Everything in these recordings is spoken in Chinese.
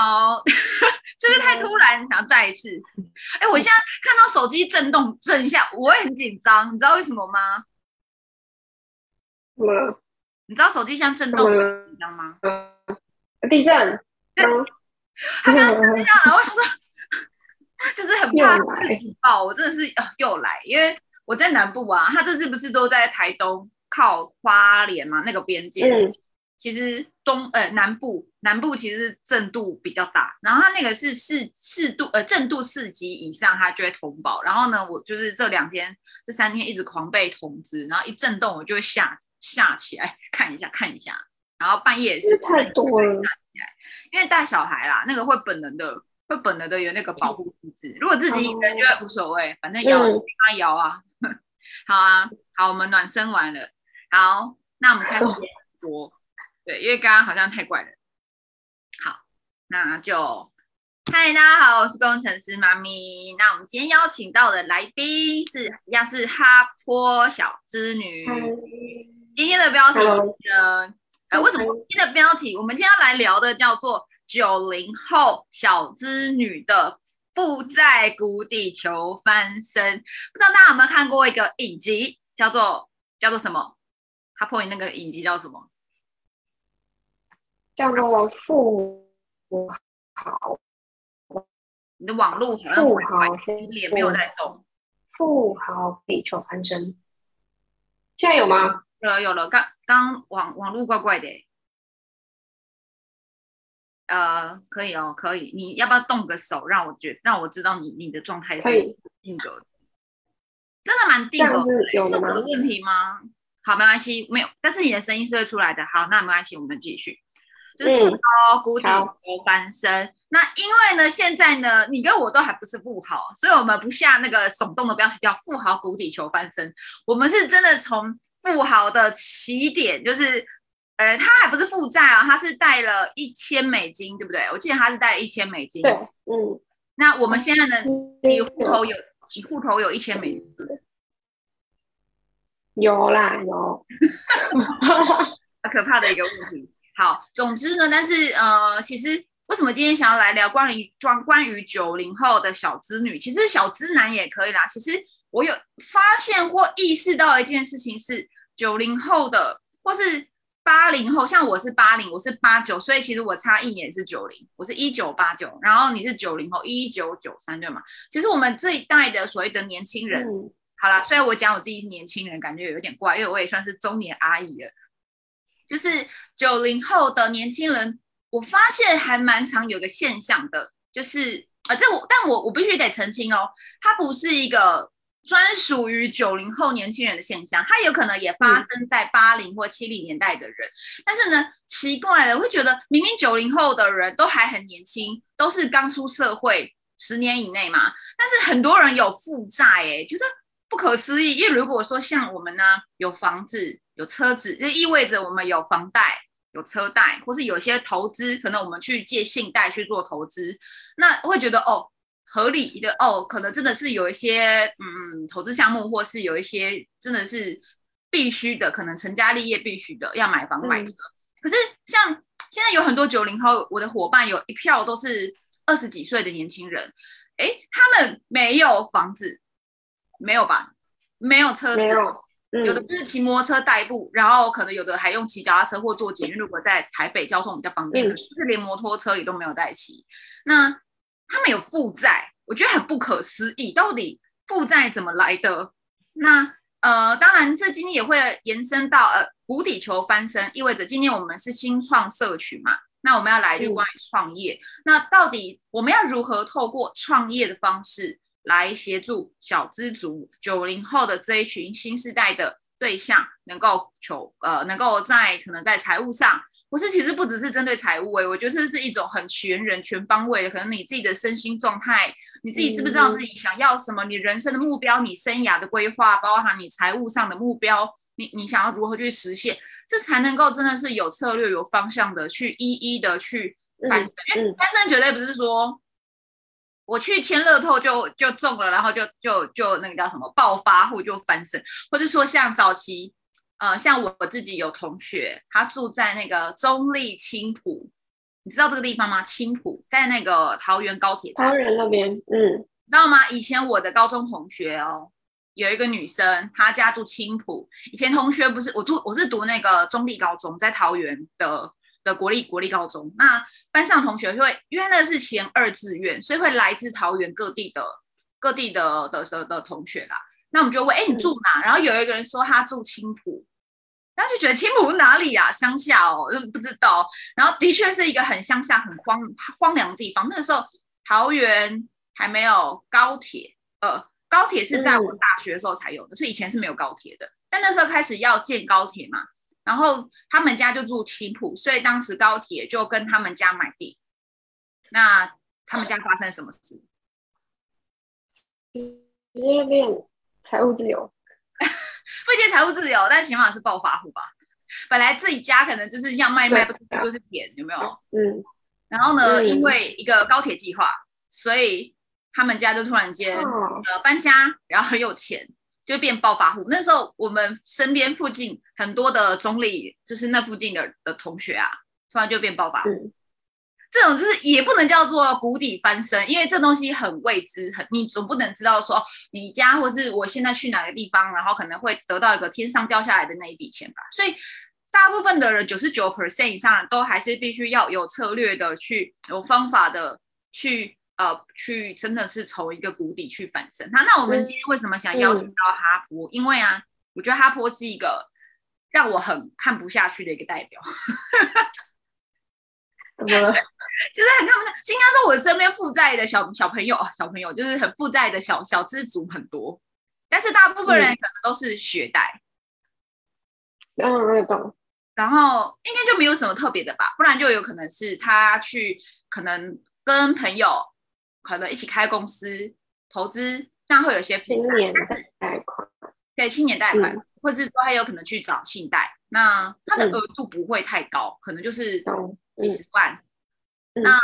好，是不是太突然？想要再一次？哎，我现在看到手机震动震一下，我也很紧张，你知道为什么吗？怎么了？你知道手机像震动紧张吗？地震。他刚刚是这样，然后我说，就是很怕自己爆，我真的是又来，因为我在南部啊，他这次不是都在台东靠花莲嘛，那个边界。其实东呃南部南部其实震度比较大，然后它那个是四四度呃震度四级以上，它就会通报。然后呢，我就是这两天这三天一直狂被通知，然后一震动我就会吓吓起来看一下看一下，然后半夜也是太多了，因为带小孩啦，那个会本能的会本能的有那个保护机制。如果自己一个人就会无所谓，反正摇他摇啊，好啊好，我们暖身完了，好，那我们开始播。对，因为刚刚好像太怪了。好，那就嗨，大家好，我是工程师妈咪。那我们今天邀请到的来宾是一样是哈坡小织女。今天的标题呢？呃，为什么今天的标题？我们今天要来聊的叫做九零后小织女的负债谷底求翻身。不知道大家有没有看过一个影集，叫做叫做什么？哈坡，你那个影集叫什么？叫做富豪，你的网络好像富豪也没有在动。富豪地球翻身，现在有吗？有了有了，刚刚网网络怪怪的。呃，可以哦，可以。你要不要动个手，让我觉让我知道你你的状态是定格的？真的蛮定格，是我的问题吗？好，没关系，没有。但是你的声音是会出来的。好，那没关系，我们继续。就是高谷底求翻身。那因为呢，现在呢，你跟我都还不是富豪，所以我们不下那个耸动的标题叫“富豪谷底求翻身”。我们是真的从富豪的起点，就是，呃，他还不是负债啊，他是贷了一千美金，对不对？我记得他是贷了一千美金。对，嗯。那我们现在呢，你户头有，你户头有一千美金？有啦，有。好可怕的一个问题。好，总之呢，但是呃，其实为什么今天想要来聊关于关关于九零后的小资女，其实小资男也可以啦。其实我有发现或意识到一件事情是，九零后的或是八零后，像我是八零，我是八九，所以其实我差一年是九零，我是一九八九，然后你是九零后一九九三对吗？其实我们这一代的所谓的年轻人，好了，虽然我讲我自己是年轻人，感觉有点怪，因为我也算是中年阿姨了。就是九零后的年轻人，我发现还蛮常有个现象的，就是啊，这我但我我必须得澄清哦，它不是一个专属于九零后年轻人的现象，它有可能也发生在八零或七零年代的人。但是呢，奇怪了，会觉得明明九零后的人都还很年轻，都是刚出社会十年以内嘛，但是很多人有负债，哎，觉得不可思议。因为如果说像我们呢，有房子。有车子，就意味着我们有房贷、有车贷，或是有些投资，可能我们去借信贷去做投资，那会觉得哦，合理的哦，可能真的是有一些嗯投资项目，或是有一些真的是必须的，可能成家立业必须的，要买房买车。可是像现在有很多九零后，我的伙伴有一票都是二十几岁的年轻人，哎，他们没有房子，没有吧？没有车子。有的就是骑摩托车代步，然后可能有的还用骑脚踏车或坐捷运。如果在台北交通比较方便，就是连摩托车也都没有带骑。那他们有负债，我觉得很不可思议，到底负债怎么来的？那呃，当然这今天也会延伸到呃谷底求翻身，意味着今天我们是新创社群嘛，那我们要来就关于创业。那到底我们要如何透过创业的方式？来协助小资族九零后的这一群新时代的对象，能够求呃，能够在可能在财务上，不是其实不只是针对财务诶，我觉得这是一种很全人全方位的，可能你自己的身心状态，你自己知不知道自己想要什么，你人生的目标，你生涯的规划，包含你财务上的目标，你你想要如何去实现，这才能够真的是有策略、有方向的去一一的去翻身，因为翻身绝对不是说。我去签乐透就就中了，然后就就就那个叫什么暴发户就翻身，或者说像早期，呃，像我自己有同学，他住在那个中立青浦你知道这个地方吗？青浦在那个桃园高铁站，桃园那边，嗯，知道吗？以前我的高中同学哦，有一个女生，她家住青浦。以前同学不是我住，我是读那个中立高中，在桃园的的国立国立高中。那班上同学会，因为那是前二志愿，所以会来自桃园各地的各地的的的的同学啦。那我们就问，哎，你住哪？然后有一个人说他住青浦。然后就觉得青浦哪里啊？乡下哦，不知道。然后的确是一个很乡下、很荒荒凉的地方。那个时候桃园还没有高铁，呃，高铁是在我大学的时候才有的，所以以前是没有高铁的。但那时候开始要建高铁嘛，然后他们家就住青浦，所以当时高铁就跟他们家买地。那他们家发生什么事？直接变财务自由。不接财务自由，但起码是暴发户吧。本来自己家可能就是像卖卖不都是田，有没有？嗯。然后呢，因为一个高铁计划，所以他们家就突然间呃搬家，然后很有钱，就变暴发户。那时候我们身边附近很多的中立，就是那附近的的同学啊，突然就变暴发户。这种就是也不能叫做谷底翻身，因为这东西很未知，很你总不能知道说你家或是我现在去哪个地方，然后可能会得到一个天上掉下来的那一笔钱吧。所以大部分的人九十九 percent 以上都还是必须要有策略的去有方法的去呃去真的是从一个谷底去反身。那那我们今天为什么想邀请到哈坡？因为啊，我觉得哈坡是一个让我很看不下去的一个代表。怎么了？就是很看不上，应该说我身边负债的小小朋友小朋友就是很负债的小小资族很多，但是大部分人可能都是学贷。嗯，我也懂。然后应该就没有什么特别的吧，不然就有可能是他去可能跟朋友可能一起开公司投资，那会有些青年贷款，对，青年贷款，或者是说他有可能去找信贷，那他的额度不会太高，可能就是几十万。那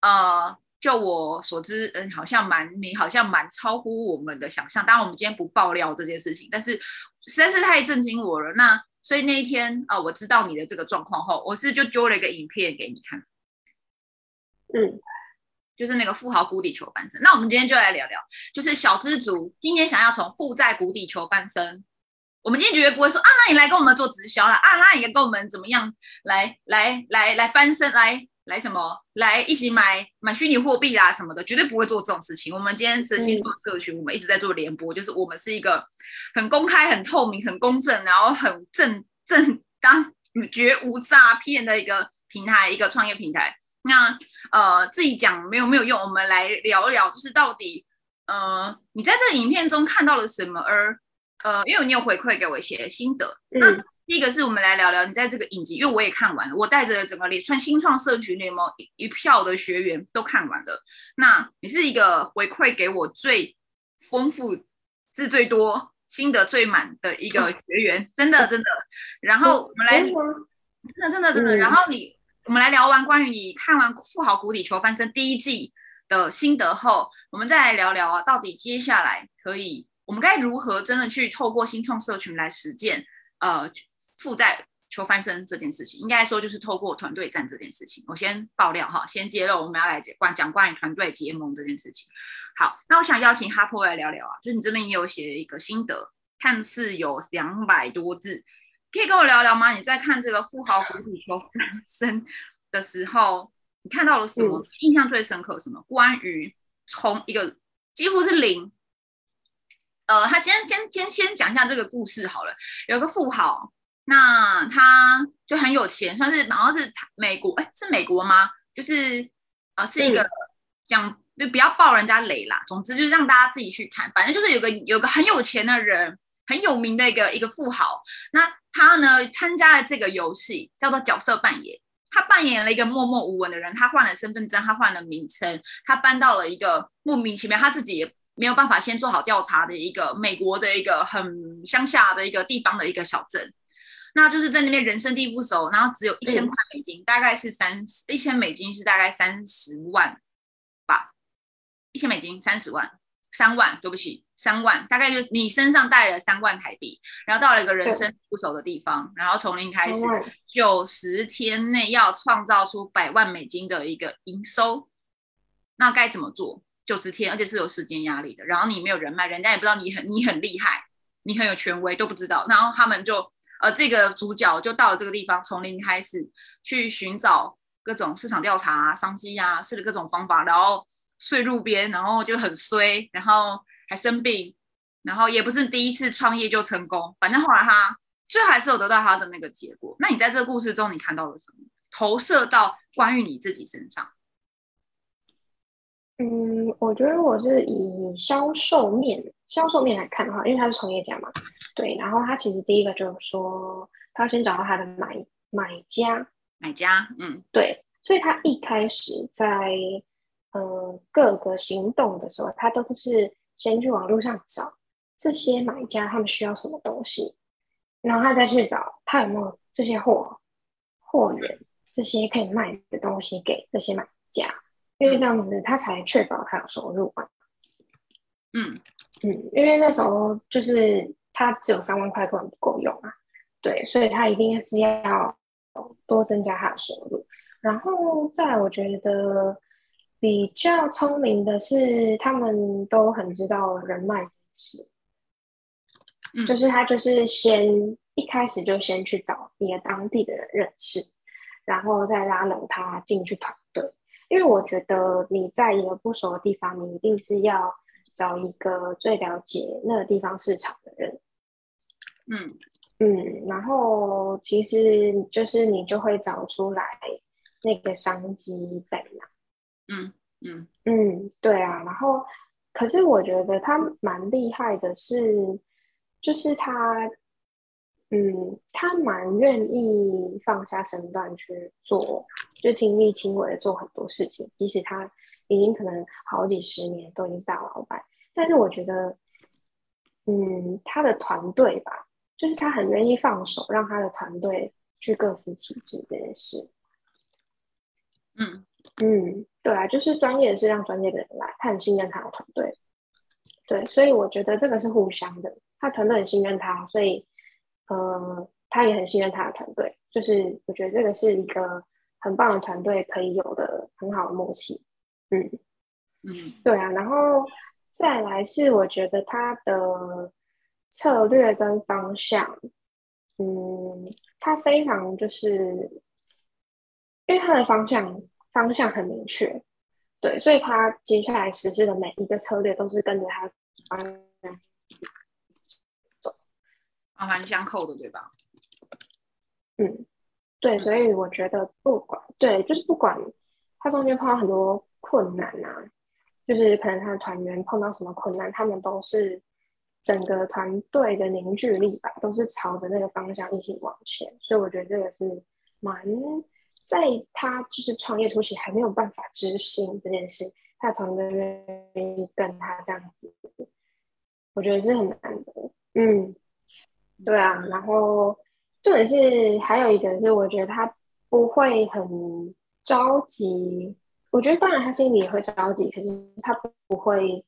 呃，就我所知，嗯，好像蛮你好像蛮超乎我们的想象。当然，我们今天不爆料这件事情，但是实在是太震惊我了。那所以那一天啊，我知道你的这个状况后，我是就丢了一个影片给你看。嗯，就是那个富豪谷底求翻身。那我们今天就来聊聊，就是小资族今天想要从负债谷底求翻身。我们今天绝对不会说啊，那你来跟我们做直销了啊，那你跟我们怎么样来来来来翻身来。来什么？来一起买买虚拟货币啦什么的，绝对不会做这种事情。我们今天是新创社群，我们一直在做联播，就是我们是一个很公开、很透明、很公正，然后很正正当、绝无诈骗的一个平台，一个创业平台。那呃，自己讲没有没有用，我们来聊聊，就是到底呃，你在这个影片中看到了什么？而呃，因为你有回馈给我一些心得，那。第一个是我们来聊聊你在这个影集，因为我也看完了，我带着整个连串新创社群联盟一一票的学员都看完了。那你是一个回馈给我最丰富、字最多、心得最满的一个学员，真的真的。然后我们来，真的真的真的。然后你，我们来聊完关于你看完《富豪谷底求翻身》第一季的心得后，我们再来聊聊啊，到底接下来可以，我们该如何真的去透过新创社群来实践？呃。负债求翻身这件事情，应该说就是透过团队战这件事情。我先爆料哈，先揭露我们要来关讲关于团队结盟这件事情。好，那我想邀请哈珀来聊聊啊，就是你这边也有写一个心得，看似有两百多字，可以跟我聊聊吗？你在看这个富豪谷底求翻身的时候，你看到了什么？印象最深刻什么？关于从一个几乎是零，呃，他先先先先讲一下这个故事好了，有个富豪。那他就很有钱，算是好像是美国，哎，是美国吗？就是呃，是一个讲就不要爆人家雷啦。总之就是让大家自己去看，反正就是有个有个很有钱的人，很有名的一个一个富豪。那他呢参加了这个游戏，叫做角色扮演。他扮演了一个默默无闻的人，他换了身份证，他换了名称，他搬到了一个莫名其妙，他自己也没有办法先做好调查的一个美国的一个很乡下的一个地方的一个小镇。那就是在那边人生地不熟，然后只有一千块美金，大概是三十一千美金是大概三十万吧，一千美金三十万，三万，对不起，三万，大概就是你身上带了三万台币，然后到了一个人生不熟的地方，然后从零开始，九十天内要创造出百万美金的一个营收，那该怎么做？九十天，而且是有时间压力的，然后你没有人脉，人家也不知道你很你很厉害，你很有权威都不知道，然后他们就呃这个主角就到了这个地方，从零开始去寻找各种市场调查、商机啊，试了各种方法，然后。睡路边，然后就很衰，然后还生病，然后也不是第一次创业就成功，反正后来他最后还是有得到他的那个结果。那你在这个故事中，你看到了什么？投射到关于你自己身上？嗯，我觉得我是以销售面销售面来看的话，因为他是从业家嘛，对。然后他其实第一个就是说，他要先找到他的买买家，买家，嗯，对。所以他一开始在。呃，各个行动的时候，他都是先去网络上找这些买家，他们需要什么东西，然后他再去找他有没有这些货货源，这些可以卖的东西给这些买家，因为这样子他才确保他有收入嘛。嗯嗯，因为那时候就是他只有三万块根本不够用啊，对，所以他一定是要多增加他的收入，然后再我觉得。比较聪明的是，他们都很知道人脉这件事。嗯，就是他就是先一开始就先去找一个当地的人认识，然后再拉拢他进去团队。因为我觉得你在一个不熟的地方，你一定是要找一个最了解那个地方市场的人。嗯嗯，然后其实就是你就会找出来那个商机在哪。嗯嗯嗯，对啊，然后可是我觉得他蛮厉害的，是就是他，嗯，他蛮愿意放下身段去做，就亲力亲为的做很多事情，即使他已经可能好几十年都已经是大老板，但是我觉得，嗯，他的团队吧，就是他很愿意放手，让他的团队去各司其职这件事，嗯。嗯，对啊，就是专业的是让专业的人来，他很信任他的团队，对，所以我觉得这个是互相的，他团队很信任他，所以呃，他也很信任他的团队，就是我觉得这个是一个很棒的团队可以有的很好的默契，嗯嗯，对啊，然后再来是我觉得他的策略跟方向，嗯，他非常就是因为他的方向。方向很明确，对，所以他接下来实施的每一个策略都是跟着他方向走，环环相扣的，对吧？嗯，对，所以我觉得不管对，就是不管他中间碰到很多困难啊，就是可能他的团员碰到什么困难，他们都是整个团队的凝聚力吧，都是朝着那个方向一起往前，所以我觉得这个是蛮。在他就是创业初期还没有办法执行这件事，他的团队愿意跟他这样子，我觉得是很难的。嗯，对啊。然后重点是还有一个是，我觉得他不会很着急。我觉得当然他心里也会着急，可是他不会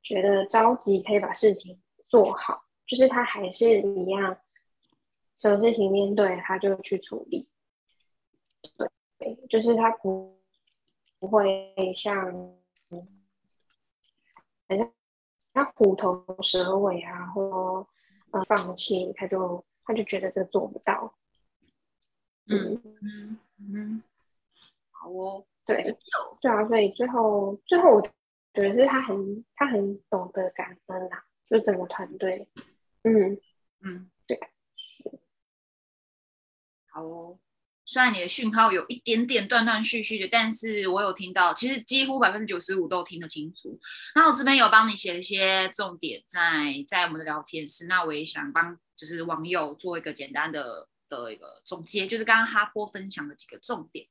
觉得着急可以把事情做好，就是他还是一样，什么事情面对他就去处理。对，就是他不不会像，好像他虎头蛇尾啊，或呃放弃，他就他就觉得这做不到。嗯嗯嗯，好哦，对对啊，所以最后最后我觉得是他很他很懂得感恩啦，就整个团队。嗯嗯，对，是，好哦。虽然你的讯号有一点点断断续续的，但是我有听到，其实几乎百分之九十五都听得清楚。那我这边有帮你写一些重点在在我们的聊天室，那我也想帮就是网友做一个简单的的一个总结，就是刚刚哈波分享的几个重点。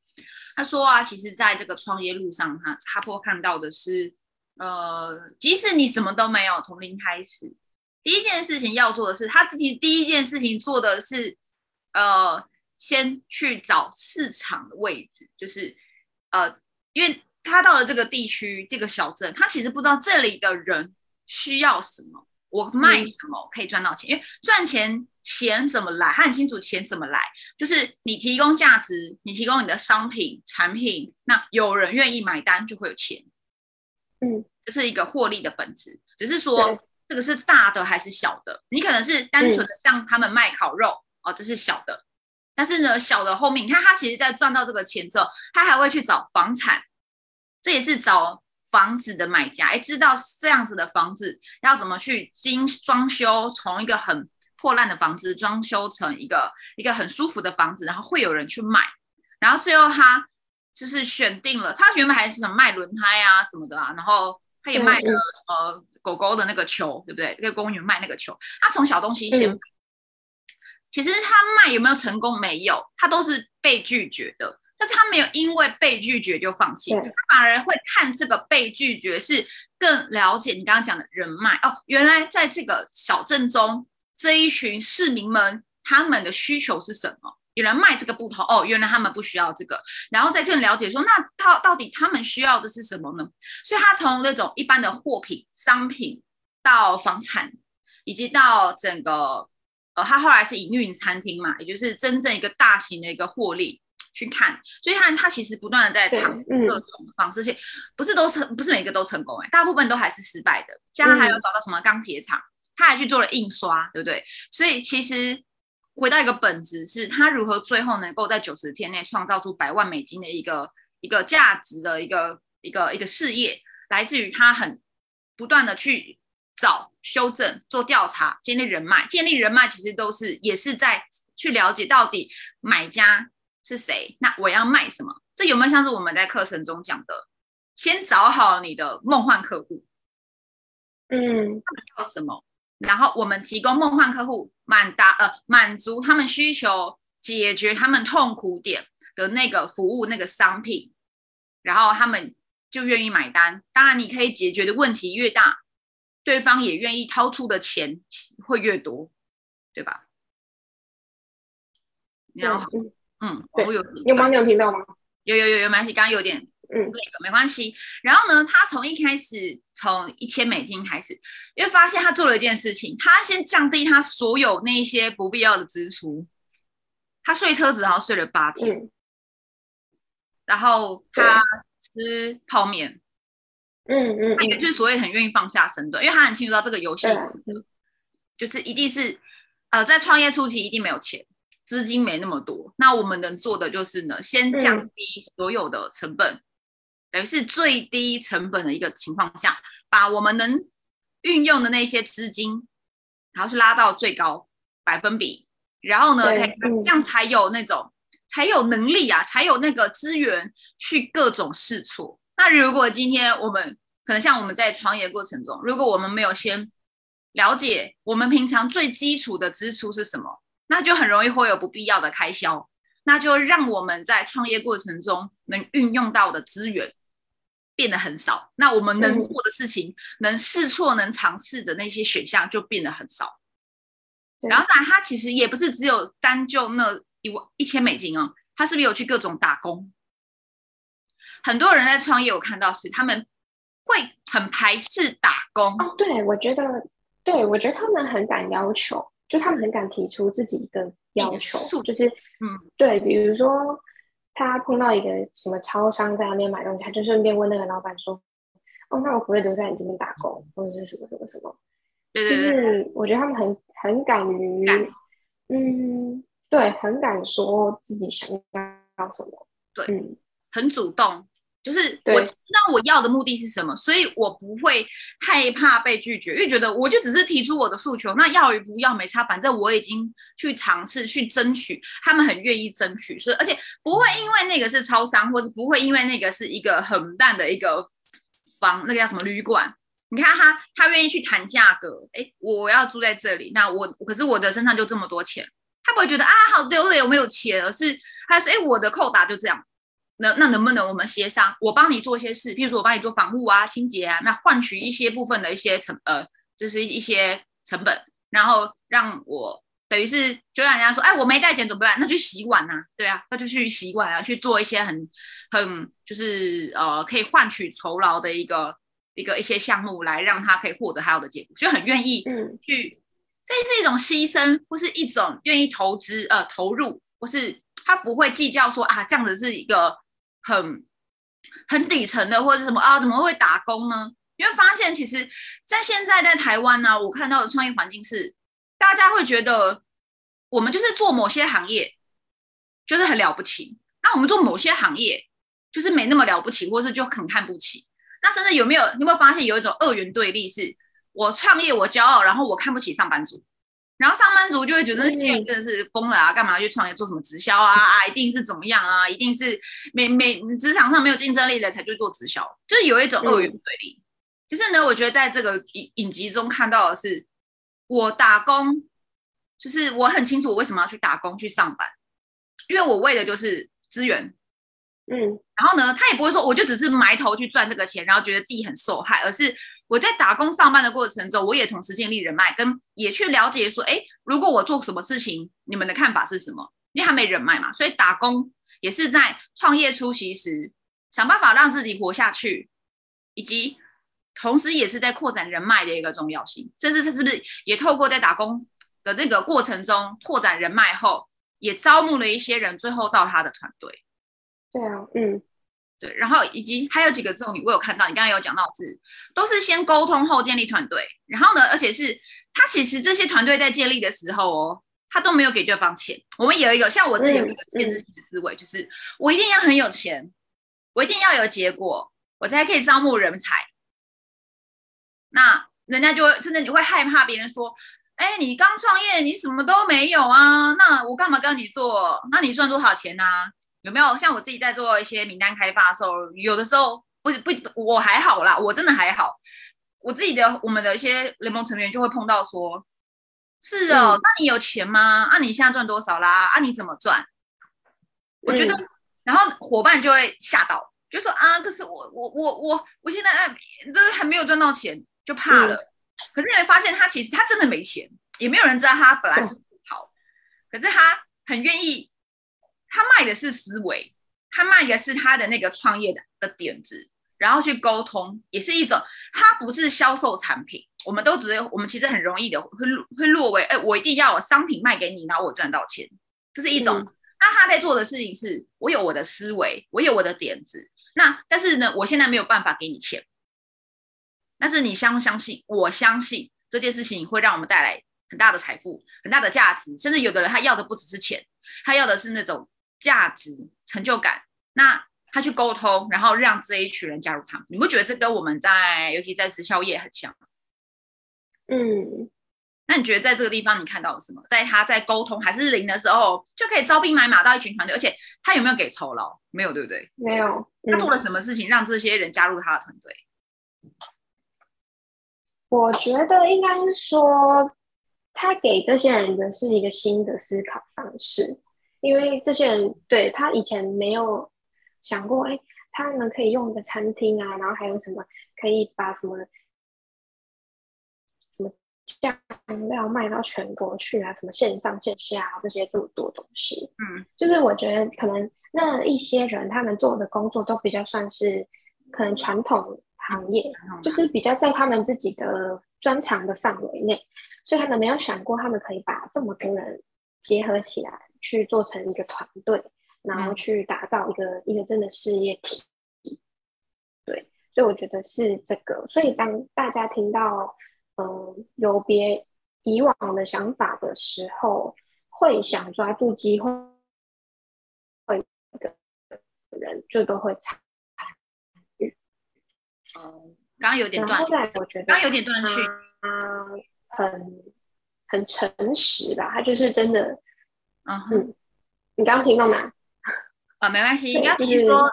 他说啊，其实在这个创业路上，哈哈波看到的是，呃，即使你什么都没有，从零开始，第一件事情要做的是，他自己第一件事情做的是，呃。先去找市场的位置，就是呃，因为他到了这个地区、这个小镇，他其实不知道这里的人需要什么，我卖什么可以赚到钱。因为赚钱钱怎么来，他很清楚钱怎么来，就是你提供价值，你提供你的商品产品，那有人愿意买单就会有钱。嗯，这是一个获利的本质，只是说这个是大的还是小的，你可能是单纯的像他们卖烤肉哦，这是小的。但是呢，小的后面，你看他其实，在赚到这个钱之后，他还会去找房产，这也是找房子的买家，哎，知道这样子的房子要怎么去精装修，从一个很破烂的房子装修成一个一个很舒服的房子，然后会有人去买，然后最后他就是选定了，他原本还是什么卖轮胎啊什么的啊，然后他也卖了呃狗狗的那个球，对不对？那个公园卖那个球，他从小东西先。其实他卖有没有成功？没有，他都是被拒绝的。但是他没有因为被拒绝就放弃，他反而会看这个被拒绝是更了解你刚刚讲的人脉哦。原来在这个小镇中，这一群市民们他们的需求是什么？原来卖这个不头哦，原来他们不需要这个，然后再更了解说，那到到底他们需要的是什么呢？所以他从那种一般的货品、商品到房产，以及到整个。呃，他后来是营运餐厅嘛，也就是真正一个大型的一个获利去看，所以他他其实不断的在尝试各种方式，且不是都成，不是每个都成功哎，大部分都还是失败的。像他还有找到什么钢铁厂，他还去做了印刷，对不对？所以其实回到一个本质，是他如何最后能够在九十天内创造出百万美金的一个一个价值的一个一个一个事业，来自于他很不断的去。找修正、做调查、建立人脉，建立人脉其实都是也是在去了解到底买家是谁，那我要卖什么？这有没有像是我们在课程中讲的，先找好你的梦幻客户，嗯，要什么？然后我们提供梦幻客户满达呃满足他们需求、解决他们痛苦点的那个服务、那个商品，然后他们就愿意买单。当然，你可以解决的问题越大。对方也愿意掏出的钱会越多，对吧？然后，嗯，我有有吗？你有听到吗？有有有有，没关系，刚刚有点嗯，那个没关系。然后呢，他从一开始从一千美金开始，因为发现他做了一件事情，他先降低他所有那一些不必要的支出。他睡车子，然后睡了八天，然后他吃泡面。嗯嗯，他也就是所谓很愿意放下身段，因为他很清楚到这个游戏就是一定是呃在创业初期一定没有钱，资金没那么多。那我们能做的就是呢，先降低所有的成本，等于是最低成本的一个情况下，把我们能运用的那些资金，然后去拉到最高百分比，然后呢，才这样才有那种才有能力啊，才有那个资源去各种试错。那如果今天我们可能像我们在创业过程中，如果我们没有先了解我们平常最基础的支出是什么，那就很容易会有不必要的开销，那就让我们在创业过程中能运用到的资源变得很少，那我们能做的事情、能试错、能尝试的那些选项就变得很少。然后，当然，他其实也不是只有单就那一万一千美金啊，他是不是有去各种打工？很多人在创业，我看到是他们会很排斥打工哦。对，我觉得，对我觉得他们很敢要求，就他们很敢提出自己的要求，就是嗯，对，比如说他碰到一个什么超商在那边买东西，他就顺便问那个老板说：“哦，那我可不可以留在你这边打工，或者是什么什么什么？”对对对，就是我觉得他们很很敢于，嗯，对，很敢说自己想要什么，对，嗯，很主动。就是我知道我要的目的是什么，所以我不会害怕被拒绝，因为觉得我就只是提出我的诉求，那要与不要没差，反正我已经去尝试去争取，他们很愿意争取，所以而且不会因为那个是超商，或是不会因为那个是一个很淡的一个房，那个叫什么旅馆，你看他他愿意去谈价格，哎，我要住在这里，那我可是我的身上就这么多钱，他不会觉得啊好丢脸，我没有钱，而是他说哎我的扣打就这样。那那能不能我们协商？我帮你做一些事，譬如说我帮你做防护啊、清洁啊，那换取一些部分的一些成呃，就是一些成本，然后让我等于是就让人家说，哎，我没带钱怎么办？那去洗碗呐，对啊，那就去洗碗啊，去做一些很很就是呃可以换取酬劳的一个一个一些项目来让他可以获得他要的结果，就很愿意嗯去，这是一种牺牲，或是一种愿意投资呃投入，或是他不会计较说啊这样子是一个很很底层的或者什么啊怎么会打工呢？因为发现其实，在现在在台湾呢、我看到的创业环境是，大家会觉得我们就是做某些行业就是很了不起，那我们做某些行业就是没那么了不起，或是就很看不起。那甚至有没有你有没有发现有一种二元对立是，我创业我骄傲，然后我看不起上班族，然后上班族就会觉得那些人真的是疯了啊，干嘛去创业做什么直销啊啊，一定是怎么样啊，一定是没没职场上没有竞争力的才去做直销，就是有一种二元对立。可是呢，我觉得在这个影影集中看到的是，我打工，就是我很清楚我为什么要去打工去上班，因为我为的就是资源，嗯。然后呢，他也不会说我就只是埋头去赚这个钱，然后觉得自己很受害，而是我在打工上班的过程中，我也同时建立人脉，跟也去了解说，哎，如果我做什么事情，你们的看法是什么？因为他没人脉嘛，所以打工也是在创业初期时想办法让自己活下去，以及同时也是在扩展人脉的一个重要性。这是是是不是也透过在打工的那个过程中拓展人脉后，也招募了一些人，最后到他的团队。对啊，嗯对，然后以及还有几个重点，我有看到，你刚刚有讲到是，都是先沟通后建立团队，然后呢，而且是他其实这些团队在建立的时候哦，他都没有给对方钱。我们有一个像我自己有一个限制性的思维，就是我一定要很有钱，我一定要有结果，我才可以招募人才。那人家就会甚至你会害怕别人说，哎，你刚创业，你什么都没有啊，那我干嘛跟你做？那你赚多少钱啊？有没有像我自己在做一些名单开发的时候，有的时候不不我还好啦，我真的还好。我自己的我们的一些联盟成员就会碰到说，是哦，嗯那你有钱吗？啊，你现在赚多少啦？啊，你怎么赚？我觉得，然后伙伴就会吓到，就说啊，可是我我我我我现在哎，都还没有赚到钱，就怕了。可是你会发现，他其实他真的没钱，也没有人知道他本来是富豪，可是他很愿意，他卖的是思维，他卖的是他的那个创业的的点子，然后去沟通，也是一种，他不是销售产品，我们都只是我们其实很容易的会会落为，哎，我一定要有商品卖给你，然后我赚到钱，这是一种。嗯那他在做的事情是，我有我的思维，我有我的点子，那但是呢，我现在没有办法给你钱。但是你相不相信？我相信这件事情会让我们带来很大的财富、很大的价值，甚至有的人他要的不只是钱，他要的是那种价值、成就感。那他去沟通，然后让这一群人加入他们，你不觉得这跟我们在尤其在直销业很像吗？嗯，那你觉得在这个地方你看到了什么？在他在沟通还是零的时候，就可以招兵买马到一群团队，而且他有没有给酬劳？没有，对不对？没有，嗯他做了什么事情让这些人加入他的团队？我觉得应该是说，他给这些人的是一个新的思考方式，因为这些人对他以前没有想过，哎，他们可以用一个餐厅啊，然后还有什么可以把什么什么酱料卖到全国去啊，什么线上线下啊这些这么多东西，嗯，就是我觉得可能那一些人他们做的工作都比较算是可能传统行业，就是比较在他们自己的专长的范围内，所以他们没有想过他们可以把这么多人结合起来，去做成一个团队，然后去打造一个、一个真的事业体。对，所以我觉得是这个。所以当大家听到嗯、呃有别以往的想法的时候，会想抓住机会，会的人就都会参嗯，刚刚有点断然后，来我觉得刚刚有点断续。他很很诚实吧，他就是真的。嗯哼，嗯，你刚刚听到吗？啊，没关系，刚刚就是提说，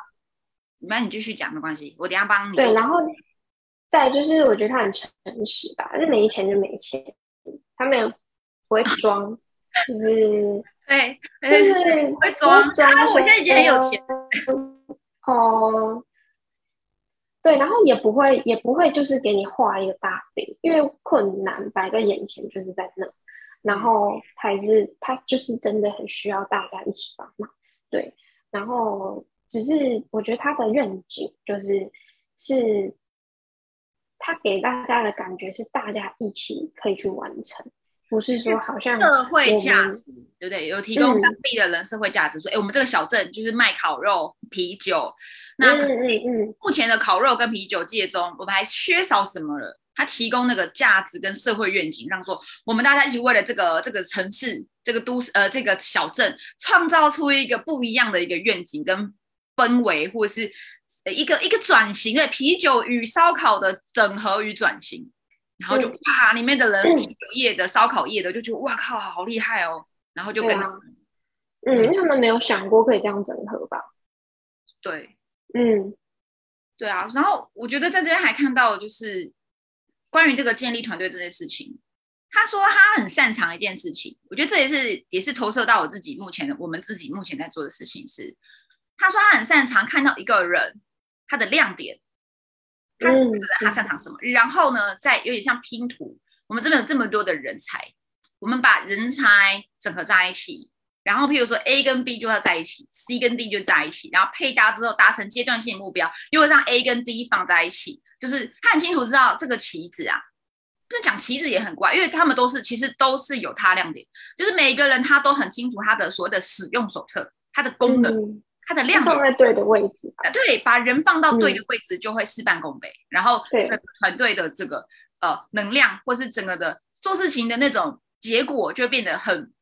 没关系，你继续讲，没关系，我等一下帮你。对，然后再就是我觉得他很诚实吧，就没钱就没钱，他没有不会装，就是 对，就是会装不装啊我现在已经很有钱哦。对，然后也不会，也不会就是给你画一个大饼，因为困难摆在眼前就是在那，然后他还是他就是真的很需要大家一起帮忙，对，然后只是我觉得他的愿景就是是他给大家的感觉是大家一起可以去完成，不是说好像社会价值，对不对？有提供当地的人社会价值，说，哎，我们这个小镇就是卖烤肉、啤酒，那目前的烤肉跟啤酒界中，我们还缺少什么了？他提供那个价值跟社会愿景，让说我们大家一起为了这个这个城市、这个都市呃这个小镇，创造出一个不一样的一个愿景跟氛围，或者是一个一个转型的啤酒与烧烤的整合与转型，然后就哇，里面的人啤酒业的、烧烤业的就觉得哇靠，好厉害哦，然后就跟嗯，他们没有想过可以这样整合吧？对，嗯，对啊，然后我觉得在这边还看到就是。关于这个建立团队这件事情，他说他很擅长一件事情，我觉得这也是也是投射到我自己目前的我们自己目前在做的事情是，他说他很擅长看到一个人他的亮点，他这个人他擅长什么，然后呢，再有点像拼图，我们这边有这么多的人才，我们把人才整合在一起，然后譬如说 A 跟 B 就要在一起，C 跟 D 就在一起，然后配搭之后达成阶段性目标，又会让 A 跟 D 放在一起。就是他很清楚知道这个棋子啊，不是讲棋子也很怪，因为他们都是其实都是有他亮点，就是每一个人他都很清楚他的所谓的使用手册，它的功能，它的亮点放在对的位置，对，把人放到对的位置就会事半功倍，然后整个团队的这个呃能量或是整个的做事情的那种结果就变得很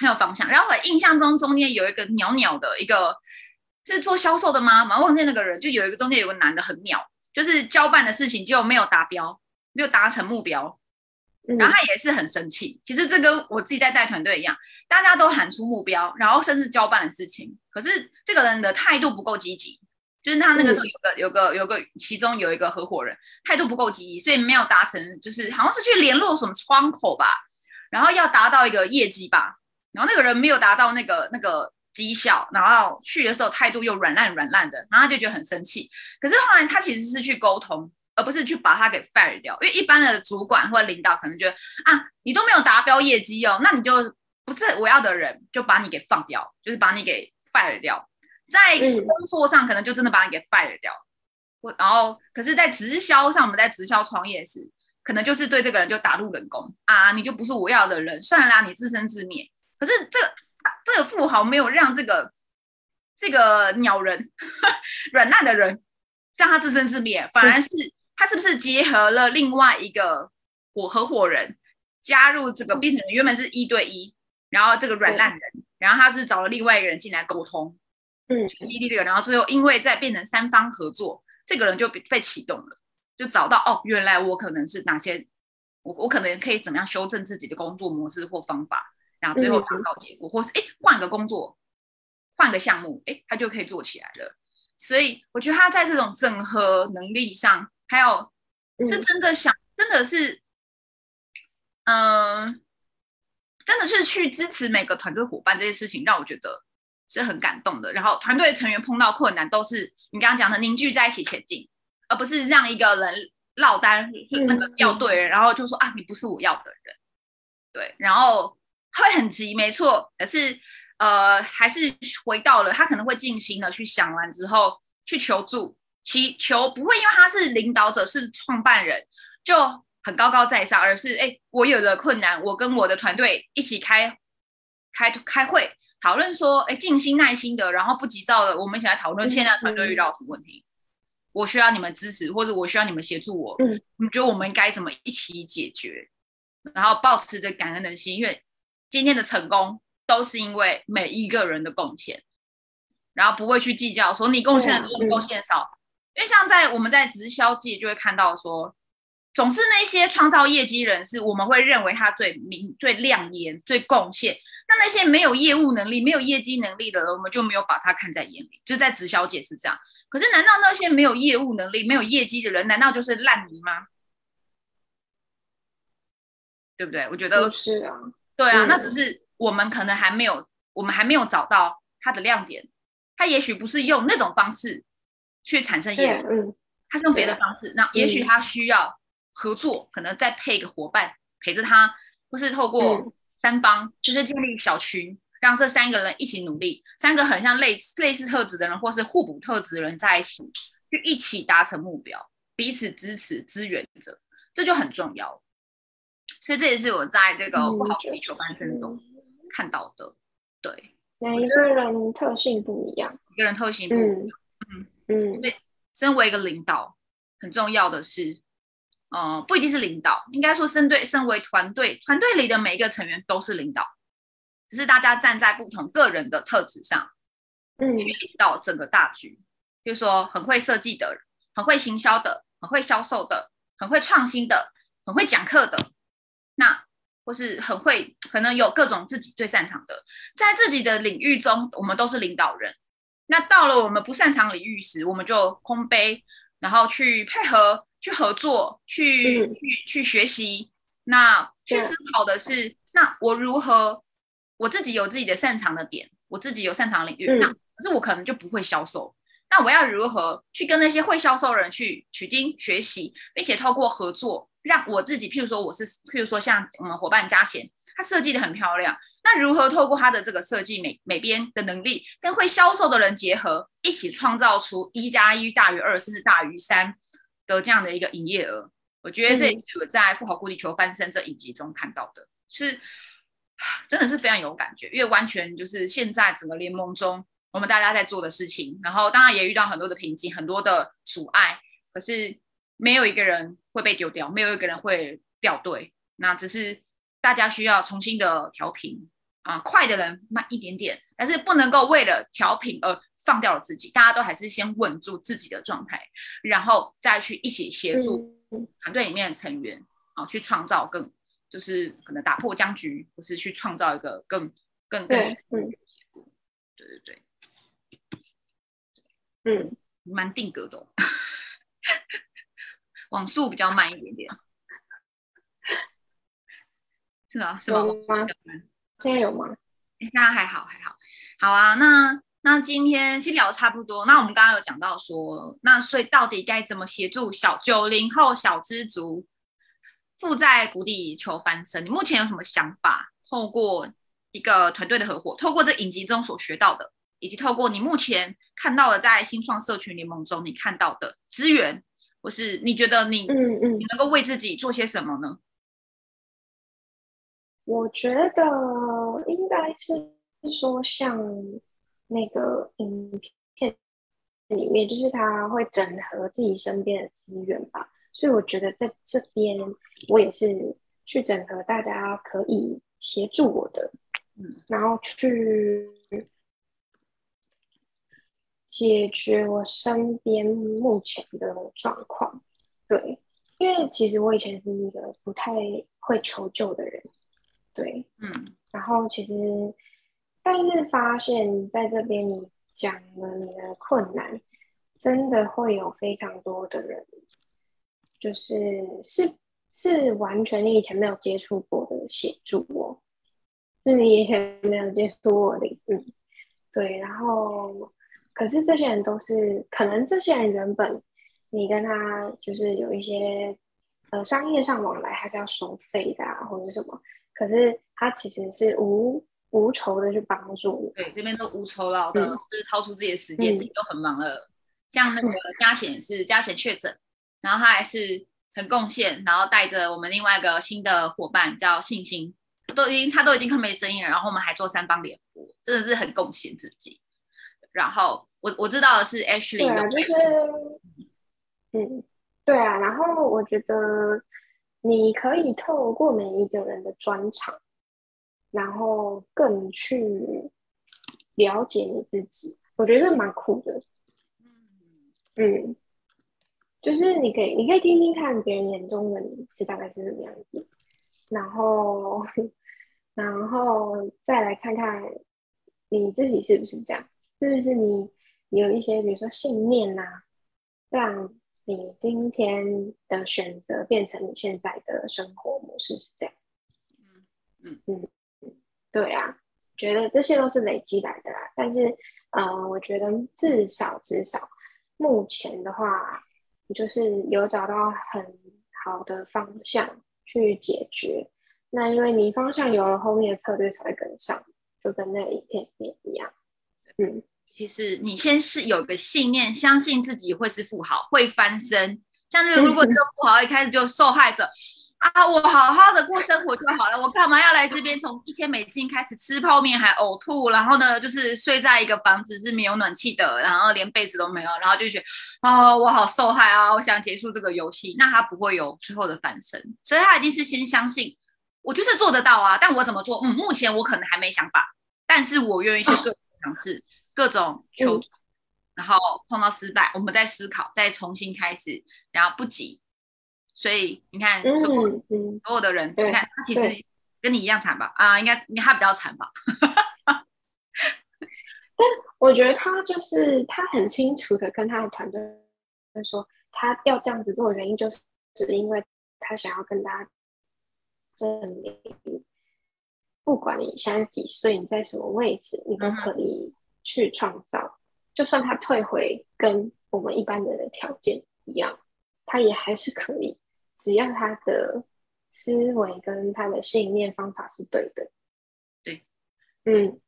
很有方向。然后我印象中中间有一个鸟鸟的一个是做销售的吗？忘记那个人，就有一个中间有个男的很鸟。就是交办的事情就没有达标，没有达成目标，然后他也是很生气。其实这跟我自己在带团队一样，大家都喊出目标，然后甚至交办的事情，可是这个人的态度不够积极。就是他那个时候有个有个有个，其中有一个合伙人态度不够积极，所以没有达成，就是好像是去联络什么窗口吧，然后要达到一个业绩吧，然后那个人没有达到那个那个。绩效，然后去的时候态度又软烂软烂的，然后他就觉得很生气。可是后来他其实是去沟通，而不是去把他给 fire 掉。因为一般的主管或者领导可能觉得啊，你都没有达标业绩哦，那你就不是我要的人，就把你给放掉，就是把你给 fire 掉。在工作上可能就真的把你给 fire 掉。我然后，可是，在直销上，我们在直销创业时，可能就是对这个人就打入冷宫啊，你就不是我要的人，算了啦，你自生自灭。可是这。这个富豪没有让这个这个鸟人 软烂的人让他自生自灭，反而是他是不是结合了另外一个伙合伙人加入这个变成原本是一对一，然后这个软烂人，然后他是找了另外一个人进来沟通，嗯，激励这个，然后最后因为在变成三方合作，这个人就被被启动了，就找到哦，原来我可能是哪些我我可能可以怎么样修正自己的工作模式或方法。然后最后达到结果，或是哎换个工作，换个项目，哎他就可以做起来了。所以我觉得他在这种整合能力上，还有是真的想，真的是，嗯，真的是去支持每个团队伙伴这些事情，让我觉得是很感动的。然后团队成员碰到困难，都是你刚刚讲的凝聚在一起前进，而不是让一个人落单那个要对，然后就说啊你不是我要的人，对，然后。会很急，没错，可是呃，还是回到了他可能会静心的去想完之后去求助，其求不会因为他是领导者是创办人就很高高在上，而是哎，我有了困难，我跟我的团队一起开开开会讨论说，哎，静心耐心的，然后不急躁的，我们一起来讨论现在团队遇到什么问题，我需要你们支持，或者我需要你们协助我，嗯，你觉得我们该怎么一起解决？然后保持着感恩的心，因为。今天的成功都是因为每一个人的贡献，然后不会去计较说你贡献的多，你贡献少。因为像在我们在直销界就会看到说，总是那些创造业绩人士，我们会认为他最明、最亮眼、最贡献。那那些没有业务能力、没有业绩能力的人，我们就没有把他看在眼里。就在直销界是这样。可是难道那些没有业务能力、没有业绩的人，难道就是烂泥吗？对不对？我觉得是啊。对啊，那只是我们可能还没有，我们还没有找到它的亮点。它也许不是用那种方式去产生业绩，它是用别的方式。那也许它需要合作，可能再配一个伙伴陪着他，或是透过三方，就是建立小群，让这三个人一起努力，三个很像类类似特质的人，或是互补特质的人在一起，就一起达成目标。彼此支持、支援着，这就很重要。所以这也是我在这个富豪地球翻身中看到的。对，每一个人特性不一样，每个人特性不一样。嗯嗯，所以身为一个领导，很重要的是，呃，不一定是领导，应该说身对身为团队，团队里的每一个成员都是领导，只是大家站在不同个人的特质上，嗯，去领导整个大局。比如说，很会设计的，很会行销的，很会销售的，很会创新的，很会讲课的，那或是很会，可能有各种自己最擅长的，在自己的领域中，我们都是领导人。那到了我们不擅长领域时，我们就空杯，然后去配合、去合作、去去去学习。那去思考的是，那我如何？我自己有自己的擅长的点，我自己有擅长领域，那可是我可能就不会销售。那我要如何去跟那些会销售的人去取经学习，并且透过合作，让我自己，譬如说我是，譬如说像我们伙伴嘉贤，他设计的很漂亮。那如何透过他的这个设计美美编的能力，跟会销售的人结合，一起创造出一加一大于二，甚至大于三的这样的一个营业额？我觉得这也是我在富豪故地球翻身这一集中看到的，是真的是非常有感觉，因为完全就是现在整个联盟中。我们大家在做的事情，然后当然也遇到很多的瓶颈，很多的阻碍，可是没有一个人会被丢掉，没有一个人会掉队，那只是大家需要重新的调频啊，快的人慢一点点，但是不能够为了调频而放掉了自己，大家都还是先稳住自己的状态，然后再去一起协助团队里面的成员啊，去创造更就是可能打破僵局，或是去创造一个更更更结果，对对对。嗯，蛮定格的，网速比较慢一点点，是吧？是吗？现在有吗？现在还好，还好。好啊，那那今天先聊差不多。那我们刚刚有讲到说，那所以到底该怎么协助小九零后小知足负债谷底求翻身？你目前有什么想法？透过一个团队的合伙，透过这影集中所学到的。以及透过你目前看到的在新创社群联盟中你看到的资源，或是你觉得你嗯嗯你能够为自己做些什么呢？我觉得应该是说像那个影片里面，就是他会整合自己身边的资源吧。所以我觉得在这边我也是去整合大家可以协助我的，嗯，然后去。解决我身边目前的状况，对，因为其实我以前是一个不太会求救的人，对，嗯，然后其实，但是发现在这边你讲了你的困难，真的会有非常多的人，就是是是完全你以前没有接触过的协助我，就是你以前没有接触过的，嗯，对，然后。可是这些人都是可能，这些人原本你跟他就是有一些呃商业上往来，还是要收费的啊，或者是什么。可是他其实是无无酬的去帮助你。对，这边都无酬劳的，就是掏出自己的时间，自己都很忙了。像那个嘉贤是嘉贤确诊，然后他还是很贡献，然后带着我们另外一个新的伙伴叫信心，都已经他都已经快没声音了，然后我们还做三方联播，真的是很贡献自己。然后我我知道的是 Ashley，对啊，就是，嗯，对啊。然后我觉得你可以透过每一个人的专长，然后更去了解你自己，我觉得蛮酷的。嗯，就是你可以你可以听听看别人眼中的你是大概是什么样子，然后 然后再来看看你自己是不是这样。是不是你有一些，比如说信念呐，让你今天的选择变成你现在的生活模式是这样？嗯嗯嗯，对啊，觉得这些都是累积来的啦。但是，呃，我觉得至少至少目前的话，就是有找到很好的方向去解决。那因为你方向有了，后面的策略才会跟上，就跟那个影片里面一样。嗯。其实你先是有个信念，相信自己会是富豪，会翻身，像是如果这个富豪一开始就受害者。啊，我好好的过生活就好了，我干嘛要来这边？从一千美金开始吃泡面还呕吐，然后呢，就是睡在一个房子是没有暖气的，然后连被子都没有，然后就觉得啊，我好受害啊，我想结束这个游戏。那他不会有最后的反身，所以他一定是先相信我就是做得到啊。但我怎么做？嗯，目前我可能还没想法，但是我愿意去各种尝试，各种求助，然后碰到失败，我们再思考，再重新开始，然后不急。所以你看，所有所有的人，你看他其实跟你一样惨吧？啊，应该他比较惨吧？但我觉得他就是他很清楚的跟他的团队说，他要这样子做的原因，就是是因为他想要跟大家证明，不管你现在几岁，你在什么位置，你都可以去创造。就算他退回跟我们一般人的条件一样，他也还是可以。只要他的思维跟他的信念方法是对的，对，嗯，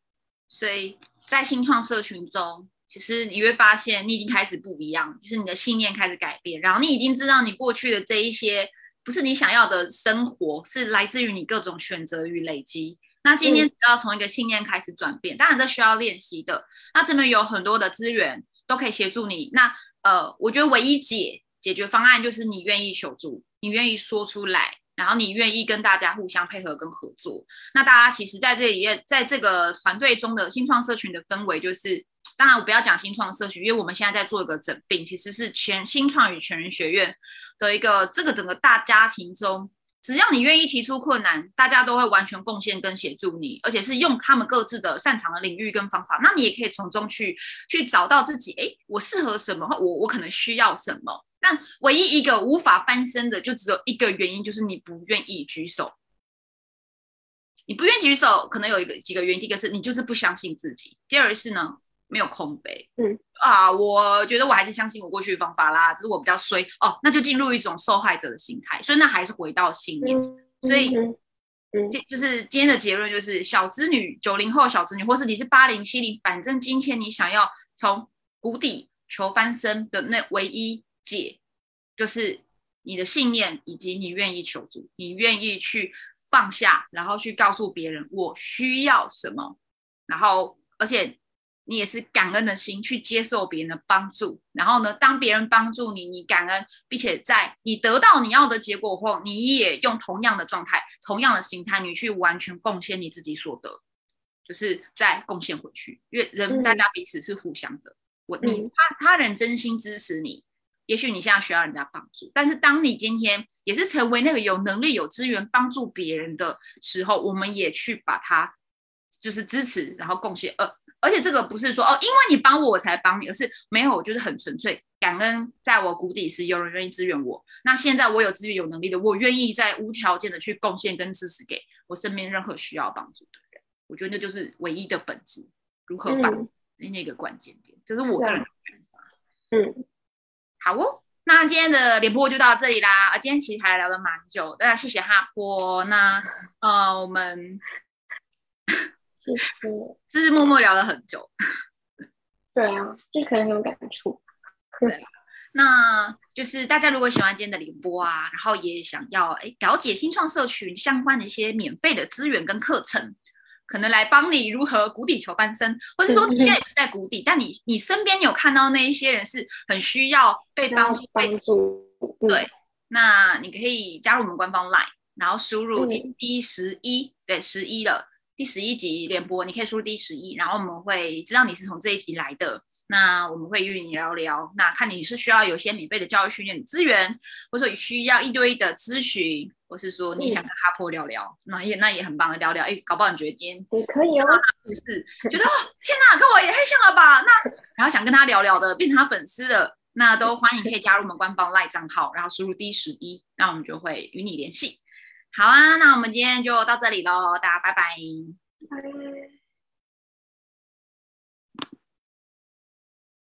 所以在新创社群中，其实你会发现你已经开始不一样，就是你的信念开始改变，然后你已经知道你过去的这一些不是你想要的生活，是来自于你各种选择与累积。那今天只要从一个信念开始转变，当然这需要练习的。那这边有很多的资源都可以协助你。那呃，我觉得唯一解解决方案就是你愿意求助。你愿意说出来，然后你愿意跟大家互相配合跟合作，那大家其实在这里也在这个团队中的新创社群的氛围，就是当然我不要讲新创社群，因为我们现在在做一个整并，其实是全新创与全人学院的一个这个整个大家庭中，只要你愿意提出困难，大家都会完全贡献跟协助你，而且是用他们各自的擅长的领域跟方法，那你也可以从中去去找到自己，哎，我适合什么，我我可能需要什么。但唯一一个无法翻身的，就只有一个原因，就是你不愿意举手。你不愿意举手，可能有一个几个原因。第一个是你就是不相信自己；第二是呢，没有空杯。嗯啊，我觉得我还是相信我过去的方法啦，只是我比较衰哦，那就进入一种受害者的心态。所以那还是回到信念。所以，嗯，就就是今天的结论就是：小资女、九零后小资女，或是你是八零、七零，反正今天你想要从谷底求翻身的那唯一。解就是你的信念，以及你愿意求助，你愿意去放下，然后去告诉别人我需要什么，然后而且你也是感恩的心去接受别人的帮助，然后呢，当别人帮助你，你感恩，并且在你得到你要的结果后，你也用同样的状态、同样的心态，你去完全贡献你自己所得，就是再贡献回去，因为人大家彼此是互相的，我你他他人真心支持你。也许你现在需要人家帮助，但是当你今天也是成为那个有能力、有资源帮助别人的时候，我们也去把它就是支持，然后贡献。呃，而且这个不是说哦，因为你帮我我才帮你，而是没有，就是很纯粹感恩，在我谷底时有人愿意支援我。那现在我有资源、有能力的，我愿意在无条件的去贡献跟支持给我身边任何需要帮助的人。我觉得那就是唯一的本质，如何反那个关键点，这是我个人的看法。嗯。好哦，那今天的联播就到这里啦。啊，今天其实还聊了蛮久，大家谢谢哈波。那呃，我们谢谢，就是默默聊了很久。对啊，就可能很有感触。对，那就是大家如果喜欢今天的联播啊，然后也想要哎了解新创社群相关的一些免费的资源跟课程。可能来帮你如何谷底求翻身，或者说你现在也是在谷底，但你你身边有看到那一些人是很需要被帮助、被助。对，那你可以加入我们官方 LINE，然后输入第第十一，对，十一的第十一集联播，你可以输入第十一，然后我们会知道你是从这一集来的。那我们会与你聊聊，那看你是需要有些免费的教育训练资源，或者说需要一堆的咨询，或是说你想跟哈婆聊聊，那也那也很棒的聊聊。哎，搞不好你觉得今天也可以哦，是觉得哦，天哪，跟我也太像了吧？那然后想跟他聊聊的，变成他粉丝的，那都欢迎可以加入我们官方 LINE 账号，然后输入 D 十一，那我们就会与你联系。好啊，那我们今天就到这里喽，大家拜拜。拜。